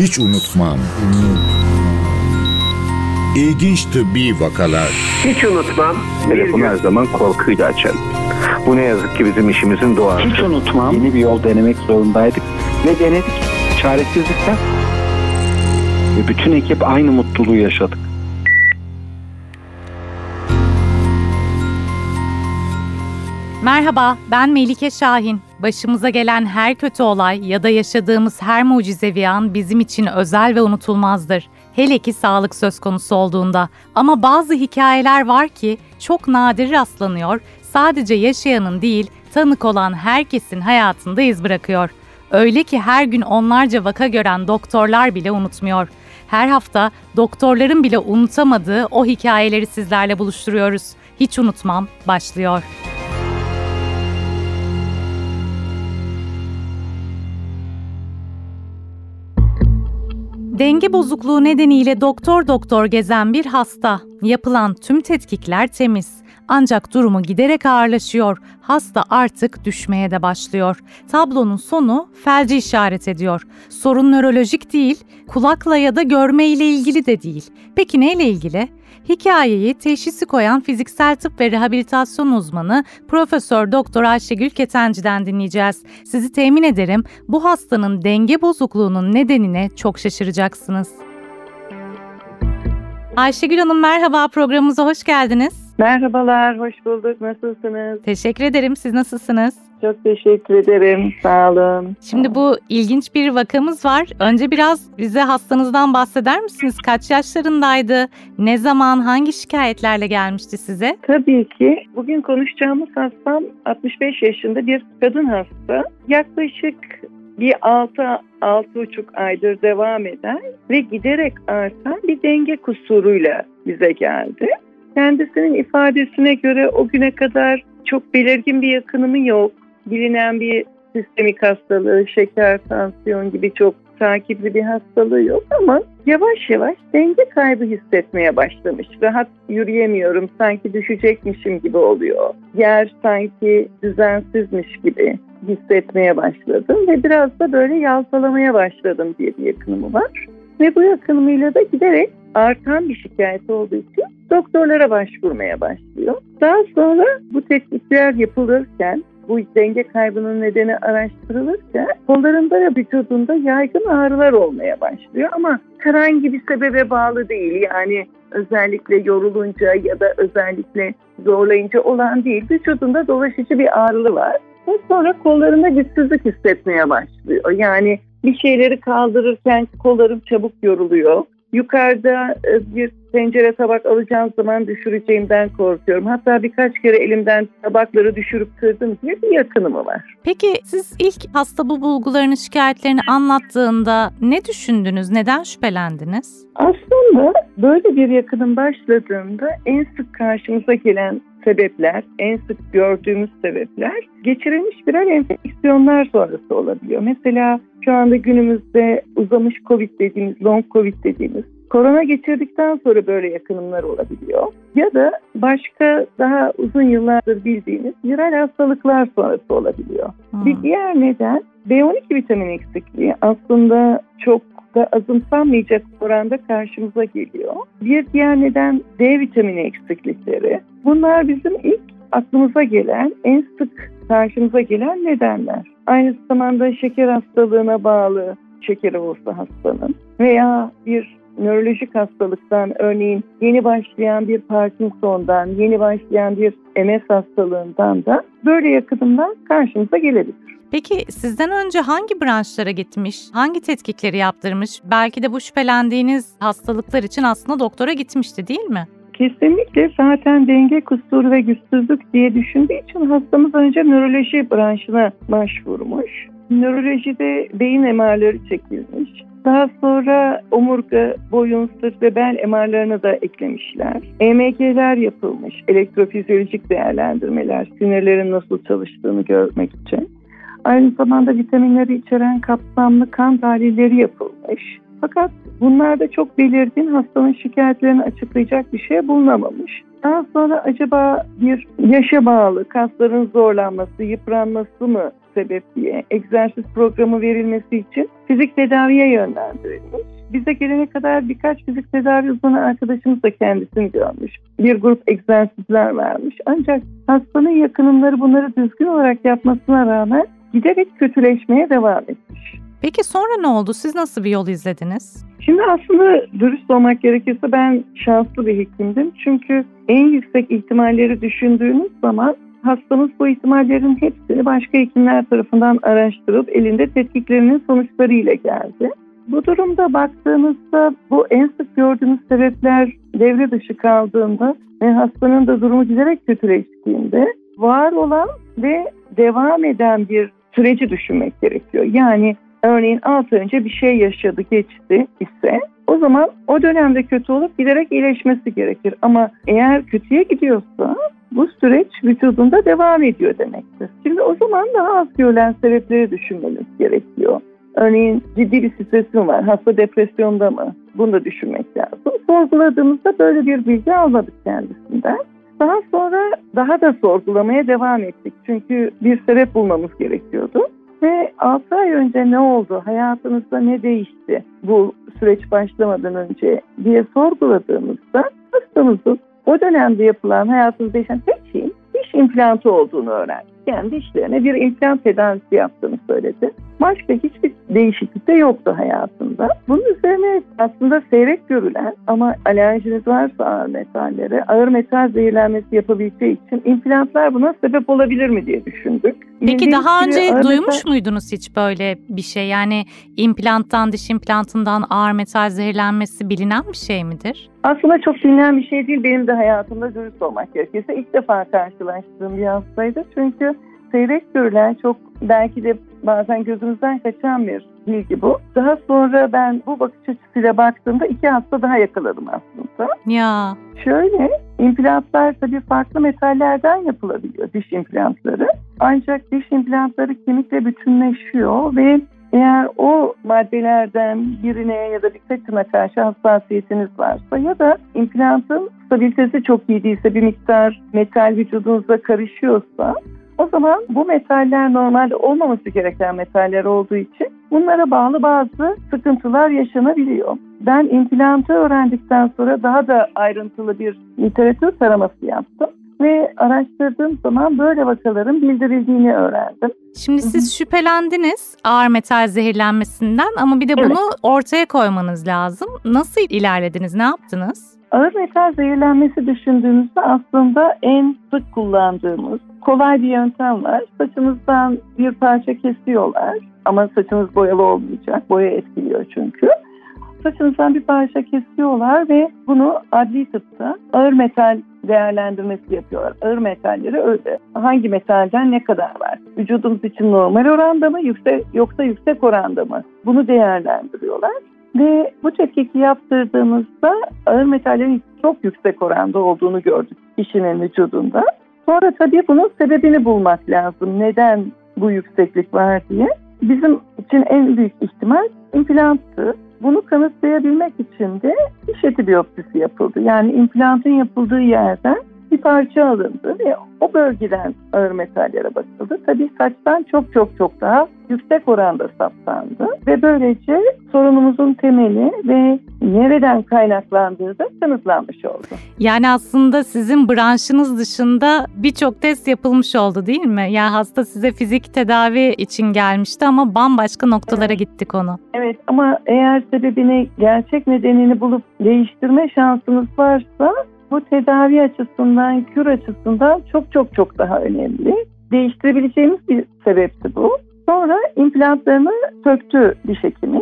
Hiç unutmam. İlginç tıbbi vakalar. Hiç unutmam. Telefonu her zaman korkuyla açarım. Bu ne yazık ki bizim işimizin doğası. Hiç unutmam. Yeni bir yol denemek zorundaydık. Ve denedik. Çaresizlikten. Ve bütün ekip aynı mutluluğu yaşadık. Merhaba, ben Melike Şahin. Başımıza gelen her kötü olay ya da yaşadığımız her mucizevi an bizim için özel ve unutulmazdır. Hele ki sağlık söz konusu olduğunda. Ama bazı hikayeler var ki çok nadir rastlanıyor, sadece yaşayanın değil, tanık olan herkesin hayatında iz bırakıyor. Öyle ki her gün onlarca vaka gören doktorlar bile unutmuyor. Her hafta doktorların bile unutamadığı o hikayeleri sizlerle buluşturuyoruz. Hiç unutmam başlıyor. Denge bozukluğu nedeniyle doktor doktor gezen bir hasta. Yapılan tüm tetkikler temiz. Ancak durumu giderek ağırlaşıyor. Hasta artık düşmeye de başlıyor. Tablonun sonu felci işaret ediyor. Sorun nörolojik değil, kulakla ya da görme ile ilgili de değil. Peki neyle ilgili? Hikayeyi teşhisi koyan fiziksel tıp ve rehabilitasyon uzmanı Profesör Doktor Ayşegül Ketenci'den dinleyeceğiz. Sizi temin ederim bu hastanın denge bozukluğunun nedenine çok şaşıracaksınız. Ayşegül Hanım merhaba programımıza hoş geldiniz. Merhabalar, hoş bulduk. Nasılsınız? Teşekkür ederim. Siz nasılsınız? Çok teşekkür ederim. Sağ olun. Şimdi bu ilginç bir vakamız var. Önce biraz bize hastanızdan bahseder misiniz? Kaç yaşlarındaydı? Ne zaman, hangi şikayetlerle gelmişti size? Tabii ki. Bugün konuşacağımız hastam 65 yaşında bir kadın hasta. Yaklaşık bir 6 6,5 aydır devam eden ve giderek artan bir denge kusuruyla bize geldi. Kendisinin ifadesine göre o güne kadar çok belirgin bir yakınımı yok. Bilinen bir sistemik hastalığı, şeker, tansiyon gibi çok takipli bir hastalığı yok ama yavaş yavaş denge kaybı hissetmeye başlamış. Rahat yürüyemiyorum, sanki düşecekmişim gibi oluyor. Yer sanki düzensizmiş gibi hissetmeye başladım ve biraz da böyle yalpalamaya başladım diye bir yakınımı var. Ve bu yakınımıyla da giderek artan bir şikayet olduğu için doktorlara başvurmaya başlıyor. Daha sonra bu tetkikler yapılırken bu denge kaybının nedeni araştırılırken kollarında ve vücudunda yaygın ağrılar olmaya başlıyor ama herhangi bir sebebe bağlı değil. Yani özellikle yorulunca ya da özellikle zorlayınca olan değil. Vücudunda dolaşıcı bir ağrı var. Ve sonra kollarında güçsüzlük hissetmeye başlıyor. Yani bir şeyleri kaldırırken kollarım çabuk yoruluyor. Yukarıda e, bir tencere tabak alacağım zaman düşüreceğimden korkuyorum. Hatta birkaç kere elimden tabakları düşürüp kırdım diye bir yakınımı var. Peki siz ilk hasta bu bulgularını, şikayetlerini anlattığında ne düşündünüz? Neden şüphelendiniz? Aslında böyle bir yakınım başladığında en sık karşımıza gelen sebepler, en sık gördüğümüz sebepler geçirilmiş birer enfeksiyonlar sonrası olabiliyor. Mesela şu anda günümüzde uzamış COVID dediğimiz, long COVID dediğimiz korona geçirdikten sonra böyle yakınımlar olabiliyor. Ya da başka daha uzun yıllardır bildiğimiz viral hastalıklar sonrası olabiliyor. Hmm. Bir diğer neden B12 vitamin eksikliği aslında çok da azımsanmayacak oranda karşımıza geliyor. Bir diğer neden D vitamini eksiklikleri. Bunlar bizim ilk aklımıza gelen, en sık karşımıza gelen nedenler. Aynı zamanda şeker hastalığına bağlı şekeri olsa hastanın veya bir nörolojik hastalıktan örneğin yeni başlayan bir Parkinson'dan, yeni başlayan bir MS hastalığından da böyle yakınımlar karşımıza gelebilir. Peki sizden önce hangi branşlara gitmiş, hangi tetkikleri yaptırmış? Belki de bu şüphelendiğiniz hastalıklar için aslında doktora gitmişti değil mi? Kesinlikle zaten denge kusuru ve güçsüzlük diye düşündüğü için hastamız önce nöroloji branşına başvurmuş. Nörolojide beyin MR'ları çekilmiş. Daha sonra omurga, boyun, sırt ve bel MR'larını da eklemişler. EMG'ler yapılmış, elektrofizyolojik değerlendirmeler, sinirlerin nasıl çalıştığını görmek için. Aynı zamanda vitaminleri içeren kapsamlı kan tahlilleri yapılmış. Fakat bunlarda çok belirgin hastanın şikayetlerini açıklayacak bir şey bulunamamış. Daha sonra acaba bir yaşa bağlı kasların zorlanması, yıpranması mı sebep diye egzersiz programı verilmesi için fizik tedaviye yönlendirilmiş. Bize gelene kadar birkaç fizik tedavi uzmanı arkadaşımız da kendisini görmüş. Bir grup egzersizler vermiş. Ancak hastanın yakınımları bunları düzgün olarak yapmasına rağmen giderek kötüleşmeye devam etmiş. Peki sonra ne oldu? Siz nasıl bir yol izlediniz? Şimdi aslında dürüst olmak gerekirse ben şanslı bir hekimdim. Çünkü en yüksek ihtimalleri düşündüğünüz zaman hastamız bu ihtimallerin hepsini başka hekimler tarafından araştırıp elinde tetkiklerinin sonuçlarıyla geldi. Bu durumda baktığımızda bu en sık gördüğümüz sebepler devre dışı kaldığında ve hastanın da durumu giderek kötüleştiğinde var olan ve devam eden bir süreci düşünmek gerekiyor. Yani örneğin 6 önce bir şey yaşadı geçti ise o zaman o dönemde kötü olup giderek iyileşmesi gerekir. Ama eğer kötüye gidiyorsa bu süreç vücudunda devam ediyor demektir. Şimdi o zaman daha az görülen sebepleri düşünmeniz gerekiyor. Örneğin ciddi bir stresim var, hasta depresyonda mı? Bunu da düşünmek lazım. Sorguladığımızda böyle bir bilgi almadık kendisinden. Daha sonra daha da sorgulamaya devam ettik. Çünkü bir sebep bulmamız gerekiyordu. Ve 6 ay önce ne oldu? Hayatınızda ne değişti bu süreç başlamadan önce diye sorguladığımızda hastamızın o dönemde yapılan hayatınızda değişen tek şeyin diş implantı olduğunu öğrendik. Yani dişlerine bir implant tedavisi yaptığını söyledi. Başka hiçbir değişiklik de yoktu hayatında. Bunun üzerine aslında seyrek görülen ama alerjiniz varsa ağır metallere, ağır metal zehirlenmesi yapabileceği için implantlar buna sebep olabilir mi diye düşündük. Peki Bildiğiniz daha önce duymuş metal- muydunuz hiç böyle bir şey? Yani implanttan, diş implantından ağır metal zehirlenmesi bilinen bir şey midir? Aslında çok bilinen bir şey değil. Benim de hayatımda dürüst olmak gerekirse ilk defa karşılaştığım bir hastaydı. Çünkü seyrek görülen çok belki de bazen gözümüzden kaçan bir bilgi bu. Daha sonra ben bu bakış açısıyla baktığımda iki hasta daha yakaladım aslında. Ya Şöyle implantlar tabii farklı metallerden yapılabiliyor diş implantları. Ancak diş implantları kemikle bütünleşiyor ve eğer o maddelerden birine ya da birkaçına karşı hassasiyetiniz varsa ya da implantın stabilitesi çok iyi değilse bir miktar metal vücudunuza karışıyorsa o zaman bu metaller normalde olmaması gereken metaller olduğu için bunlara bağlı bazı sıkıntılar yaşanabiliyor. Ben implantı öğrendikten sonra daha da ayrıntılı bir literatür taraması yaptım ve araştırdığım zaman böyle vakaların bildirildiğini öğrendim. şimdi siz şüphelendiniz ağır metal zehirlenmesinden ama bir de Evet. bunu ortaya koymanız lazım. Nasıl ilerlediniz? Ne yaptınız? Ağır metal zehirlenmesi düşündüğümüzde aslında en sık kullandığımız kolay bir yöntem var. Saçımızdan bir parça kesiyorlar ama saçımız boyalı olmayacak. Boya etkiliyor çünkü. Saçımızdan bir parça kesiyorlar ve bunu adli tıpta ağır metal değerlendirmesi yapıyorlar. Ağır metalleri öyle. Hangi metalden ne kadar var? Vücudumuz için normal oranda mı yüksek, yoksa yüksek oranda mı? Bunu değerlendiriyorlar. Ve bu tetkiki yaptırdığımızda ağır metallerin çok yüksek oranda olduğunu gördük kişinin vücudunda. Sonra tabii bunun sebebini bulmak lazım. Neden bu yükseklik var diye. Bizim için en büyük ihtimal implanttı. Bunu kanıtlayabilmek için de diş eti biyopsisi yapıldı. Yani implantın yapıldığı yerden bir parça alındı ve o bölgeden ağır metallere bakıldı. Tabii saçtan çok çok çok daha yüksek oranda saptandı ve böylece sorunumuzun temeli ve nereden kaynaklandığı da kanıtlanmış oldu. Yani aslında sizin branşınız dışında birçok test yapılmış oldu değil mi? Yani hasta size fizik tedavi için gelmişti ama bambaşka noktalara gitti konu. Evet ama eğer sebebini gerçek nedenini bulup değiştirme şansınız varsa bu tedavi açısından, kür açısından çok çok çok daha önemli. Değiştirebileceğimiz bir sebepti bu. Sonra implantlarını söktü diş hekimi.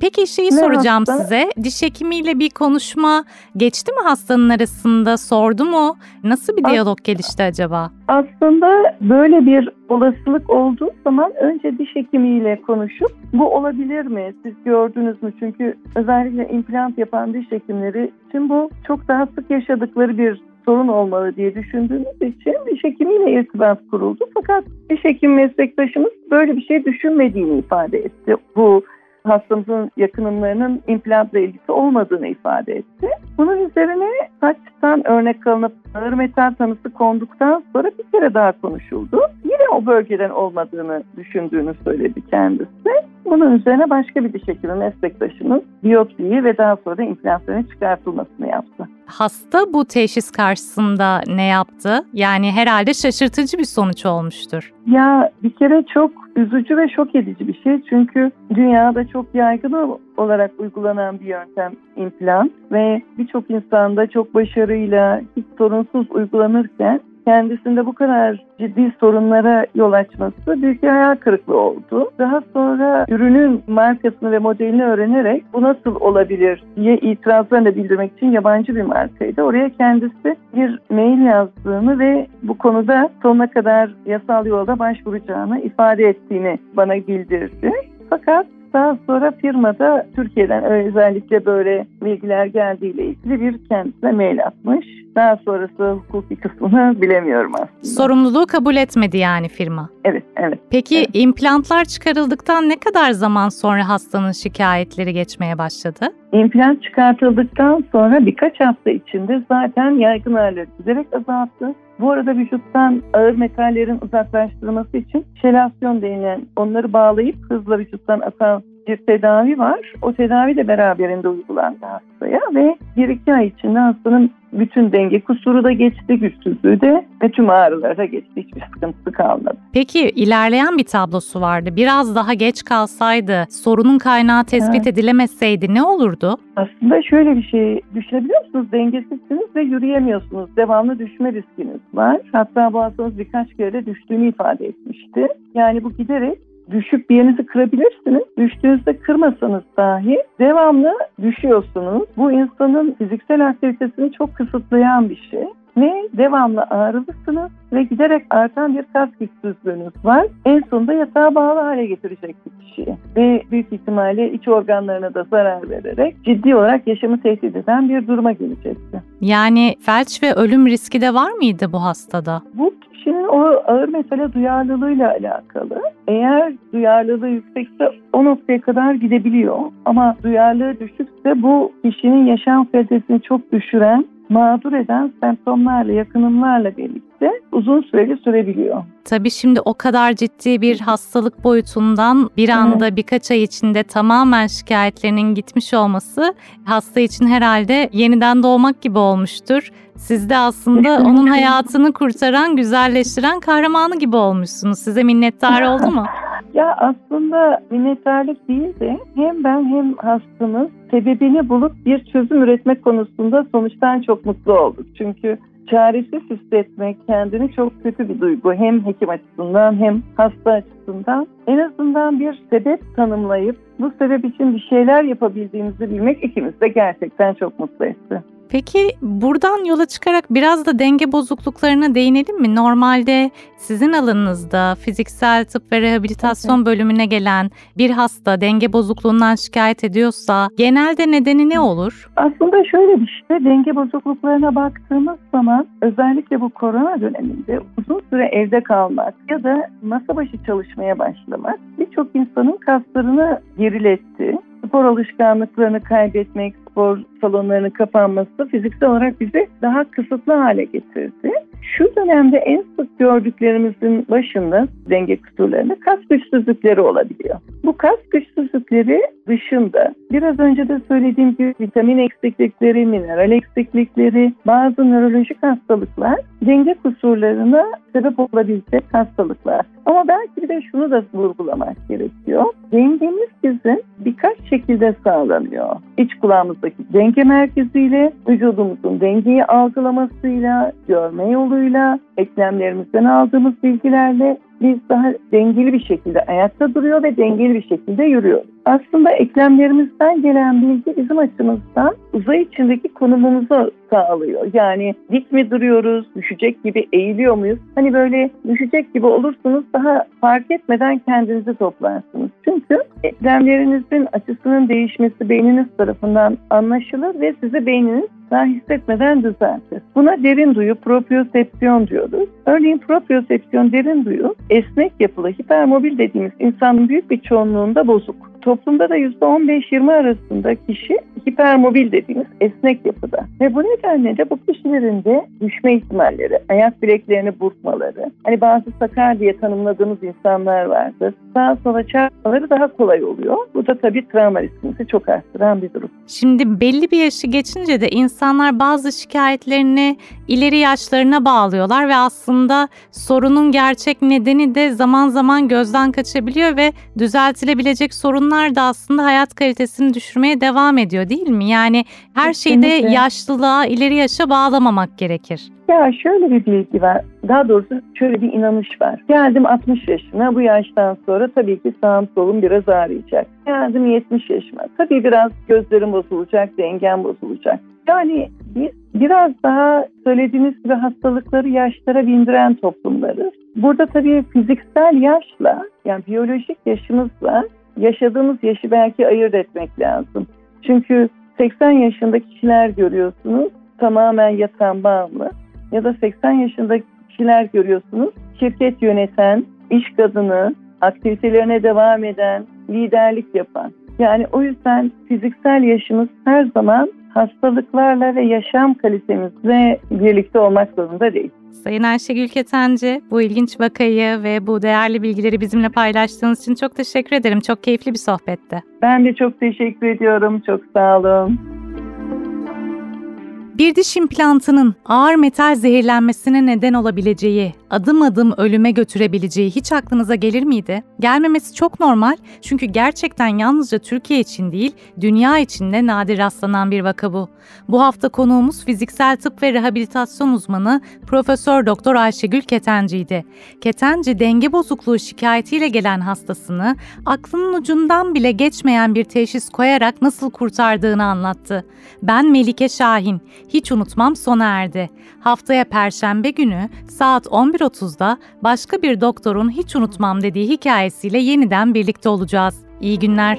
Peki şeyi Ne soracağım hasta? size. Diş hekimiyle bir konuşma geçti mi hastanın arasında? Sordu mu? Nasıl bir As- diyalog gelişti acaba? Aslında böyle bir olasılık olduğu zaman önce diş hekimiyle konuşup bu olabilir mi? Siz gördünüz mü? Çünkü özellikle implant yapan diş hekimleri için bu çok daha sık yaşadıkları bir sorun olmalı diye düşündüğümüz için diş hekimiyle irtibat kuruldu. Fakat diş hekim meslektaşımız böyle bir şey düşünmediğini ifade etti. Bu hastamızın yakınımlarının implantla ilgisi olmadığını ifade etti. Bunun üzerine saçtan örnek alınıp ağır metal tanısı konduktan sonra bir kere daha konuşuldu. Yine o bölgeden olmadığını düşündüğünü söyledi kendisi. Bunun üzerine başka bir diş hekimi meslektaşımız biyopsiyi ve daha sonra da implantasyonun çıkartılmasını yaptı. Hasta bu teşhis karşısında ne yaptı? Yani herhalde şaşırtıcı bir sonuç olmuştur. Ya bir kere çok üzücü ve şok edici bir şey. Çünkü dünyada çok yaygın olarak uygulanan bir yöntem implant ve birçok insanda çok başarıyla hiç sorunsuz uygulanırken kendisinde bu kadar ciddi sorunlara yol açması büyük bir hayal kırıklığı oldu. Daha sonra ürünün markasını ve modelini öğrenerek bu nasıl olabilir diye itirazlarını bildirmek için yabancı bir markaydı. Oraya kendisi bir mail yazdığını ve bu konuda sonuna kadar yasal yolda başvuracağını ifade ettiğini bana bildirdi. Fakat daha sonra firmada Türkiye'den özellikle böyle bilgiler geldiğiyle ilgili bir kendisine mail atmış. Daha sonrası hukuki kısmını bilemiyorum aslında. Sorumluluğu kabul etmedi yani firma. Evet, evet. Peki Evet. implantlar çıkarıldıktan ne kadar zaman sonra hastanın şikayetleri geçmeye başladı? İmplant çıkartıldıktan sonra birkaç hafta içinde zaten yaygın ağrıları giderek azalttı. Bu arada vücuttan ağır metallerin uzaklaştırılması için şelasyon denilen onları bağlayıp hızla vücuttan atan bir tedavi var. O tedavi de beraberinde uygulandı hastaya ve bir iki ay içinde hastanın bütün denge kusuru da geçti, güçsüzlüğü de ve tüm ağrıları da geçti. Hiçbir sıkıntısı kalmadı. Peki ilerleyen bir tablosu vardı. Biraz daha geç kalsaydı, sorunun kaynağı tespit edilemeseydi ne olurdu? Aslında şöyle bir şey düşünebiliyor musunuz? Dengesizsiniz ve yürüyemiyorsunuz. Devamlı düşme riskiniz var. Hatta bu hastanız birkaç kere düştüğünü ifade etmişti. Yani bu giderek düşüp bir yerinizi kırabilirsiniz. Düştüğünüzde kırmasanız dahi devamlı düşüyorsunuz. Bu insanın fiziksel aktivitesini çok kısıtlayan bir şey ve devamlı ağrılısınız ve giderek artan bir kas güçsüzlüğünüz var. En sonunda yatağa bağlı hale getirecek bir kişiyi ve büyük ihtimalle iç organlarına da zarar vererek ciddi olarak yaşamı tehdit eden bir duruma gelecekti. Yani felç ve ölüm riski de var mıydı bu hastada? Bu kişinin o ağır mesele duyarlılığıyla alakalı. Eğer duyarlılığı yüksekse o noktaya kadar gidebiliyor. Ama duyarlılığı düşükse bu kişinin yaşam kalitesini çok düşüren, mağdur eden semptomlarla, yakınımlarla birlikte uzun süreli sürebiliyor. Tabii şimdi o kadar ciddi bir hastalık boyutundan bir anda birkaç ay içinde tamamen şikayetlerinin gitmiş olması hasta için herhalde yeniden doğmak gibi olmuştur. Siz de aslında onun hayatını kurtaran, güzelleştiren kahramanı gibi olmuşsunuz. Size minnettar oldu mu? Ya aslında minnettarlık değil de hem ben hem hastamız sebebini bulup bir çözüm üretmek konusunda sonuçtan çok mutlu olduk. Çünkü çaresiz hissetmek kendini çok kötü bir duygu. Hem hekim açısından hem hasta açısından. En azından bir sebep tanımlayıp bu sebep için bir şeyler yapabildiğimizi bilmek ikimiz de gerçekten çok mutlu etti. Peki buradan yola çıkarak biraz da denge bozukluklarına değinelim mi? Normalde sizin alanınızda fiziksel tıp ve rehabilitasyon bölümüne gelen bir hasta denge bozukluğundan şikayet ediyorsa genelde nedeni ne olur? Aslında şöyle bir şey, denge bozukluklarına baktığımız zaman özellikle bu korona döneminde uzun süre evde kalmak ya da masa başı çalışmaya başlamak birçok insanın kaslarını geriletti. Spor alışkanlıklarını kaybetmek, spor salonlarının kapanması fiziksel olarak bizi daha kısıtlı hale getirdi. Şu dönemde en sık gördüklerimizin başında denge kusurlarında kas güçsüzlükleri olabiliyor. Bu kas güçsüzlükleri dışında biraz önce de söylediğim gibi vitamin eksiklikleri, mineral eksiklikleri, bazı nörolojik hastalıklar denge kusurlarına sebep olabilecek hastalıklar. Ama belki de şunu da vurgulamak gerekiyor. Dengemiz bizim birkaç şekilde sağlanıyor. İç kulağımızdaki denge merkeziyle, vücudumuzun dengeyi algılamasıyla, görme yoluyla, eklemlerimizden aldığımız bilgilerle biz daha dengeli bir şekilde ayakta duruyor ve dengeli bir şekilde yürüyoruz. Aslında eklemlerimizden gelen bilgi bizim açımızdan uzay içindeki konumumuzu sağlıyor. Yani dik mi duruyoruz, düşecek gibi eğiliyor muyuz? Hani böyle düşecek gibi olursunuz daha fark etmeden kendinizi toplarsınız. Çünkü eklemlerinizin açısının değişmesi beyniniz tarafından anlaşılır ve sizi beyniniz daha hissetmeden düzeltir. Buna derin duyu, propriosepsiyon diyoruz. Örneğin propriosepsiyon derin duyu esnek yapılı hipermobil dediğimiz insanın büyük bir çoğunluğunda bozuk. Toplumda da %15-20 arasında kişi hipermobil dediğimiz esnek yapıda. Ve bu nedenle de bu kişilerin de düşme ihtimalleri, ayak bileklerini burkmaları, hani bazı sakar diye tanımladığımız insanlar vardır. Sağa sola çarpmaları daha kolay oluyor. Bu da tabii travma riskimizi çok arttıran bir durum. Şimdi belli bir yaşı geçince de insanlar bazı şikayetlerini ileri yaşlarına bağlıyorlar ve aslında sorunun gerçek nedeni de zaman zaman gözden kaçabiliyor ve düzeltilebilecek sorunlar da aslında hayat kalitesini düşürmeye devam ediyor değil mi? Yani her şeyi de Kesinlikle. yaşlılığa, ileri yaşa bağlamamak gerekir. Ya şöyle bir bilgi var. Daha doğrusu şöyle bir inanış var. Geldim 60 yaşına bu yaştan sonra tabii ki sağım solum biraz ağrıyacak. Geldim 70 yaşıma. Tabii biraz gözlerim bozulacak, dengem bozulacak. Yani biz biraz daha söylediğiniz gibi hastalıkları yaşlara bindiren toplumlarız. Burada tabii fiziksel yaşla yani biyolojik yaşımızla yaşadığımız yaşı belki ayırt etmek lazım. Çünkü 80 yaşında kişiler görüyorsunuz tamamen yatan bağımlı ya da 80 yaşında kişiler görüyorsunuz. Şirket yöneten, iş kadını, aktivitelerine devam eden, liderlik yapan. Yani o yüzden fiziksel yaşımız her zaman hastalıklarla ve yaşam kalitemizle birlikte olmak zorunda değil. Sayın Ayşegül Ketenci, bu ilginç vakayı ve bu değerli bilgileri bizimle paylaştığınız için çok teşekkür ederim. Çok keyifli bir sohbetti. Ben de çok teşekkür ediyorum. Çok sağ olun. Bir diş implantının ağır metal zehirlenmesine neden olabileceği, adım adım ölüme götürebileceği hiç aklınıza gelir miydi? Gelmemesi çok normal çünkü gerçekten yalnızca Türkiye için değil, dünya için de nadir rastlanan bir vaka bu. Bu hafta konuğumuz fiziksel tıp ve rehabilitasyon uzmanı Profesör Doktor Ayşegül Ketenci'ydi. Ketenci denge bozukluğu şikayetiyle gelen hastasını aklının ucundan bile geçmeyen bir teşhis koyarak nasıl kurtardığını anlattı. Ben Melike Şahin. Hiç unutmam sona erdi. Haftaya Perşembe günü saat 11.30'da başka bir doktorun hiç unutmam dediği hikayesiyle yeniden birlikte olacağız. İyi günler.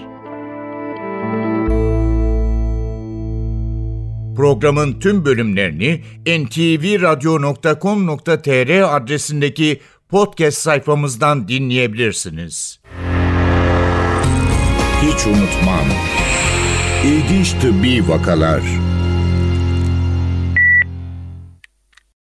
Programın tüm bölümlerini ntvradio.com.tr adresindeki podcast sayfamızdan dinleyebilirsiniz. Hiç unutmam. İlginç tıbbi vakalar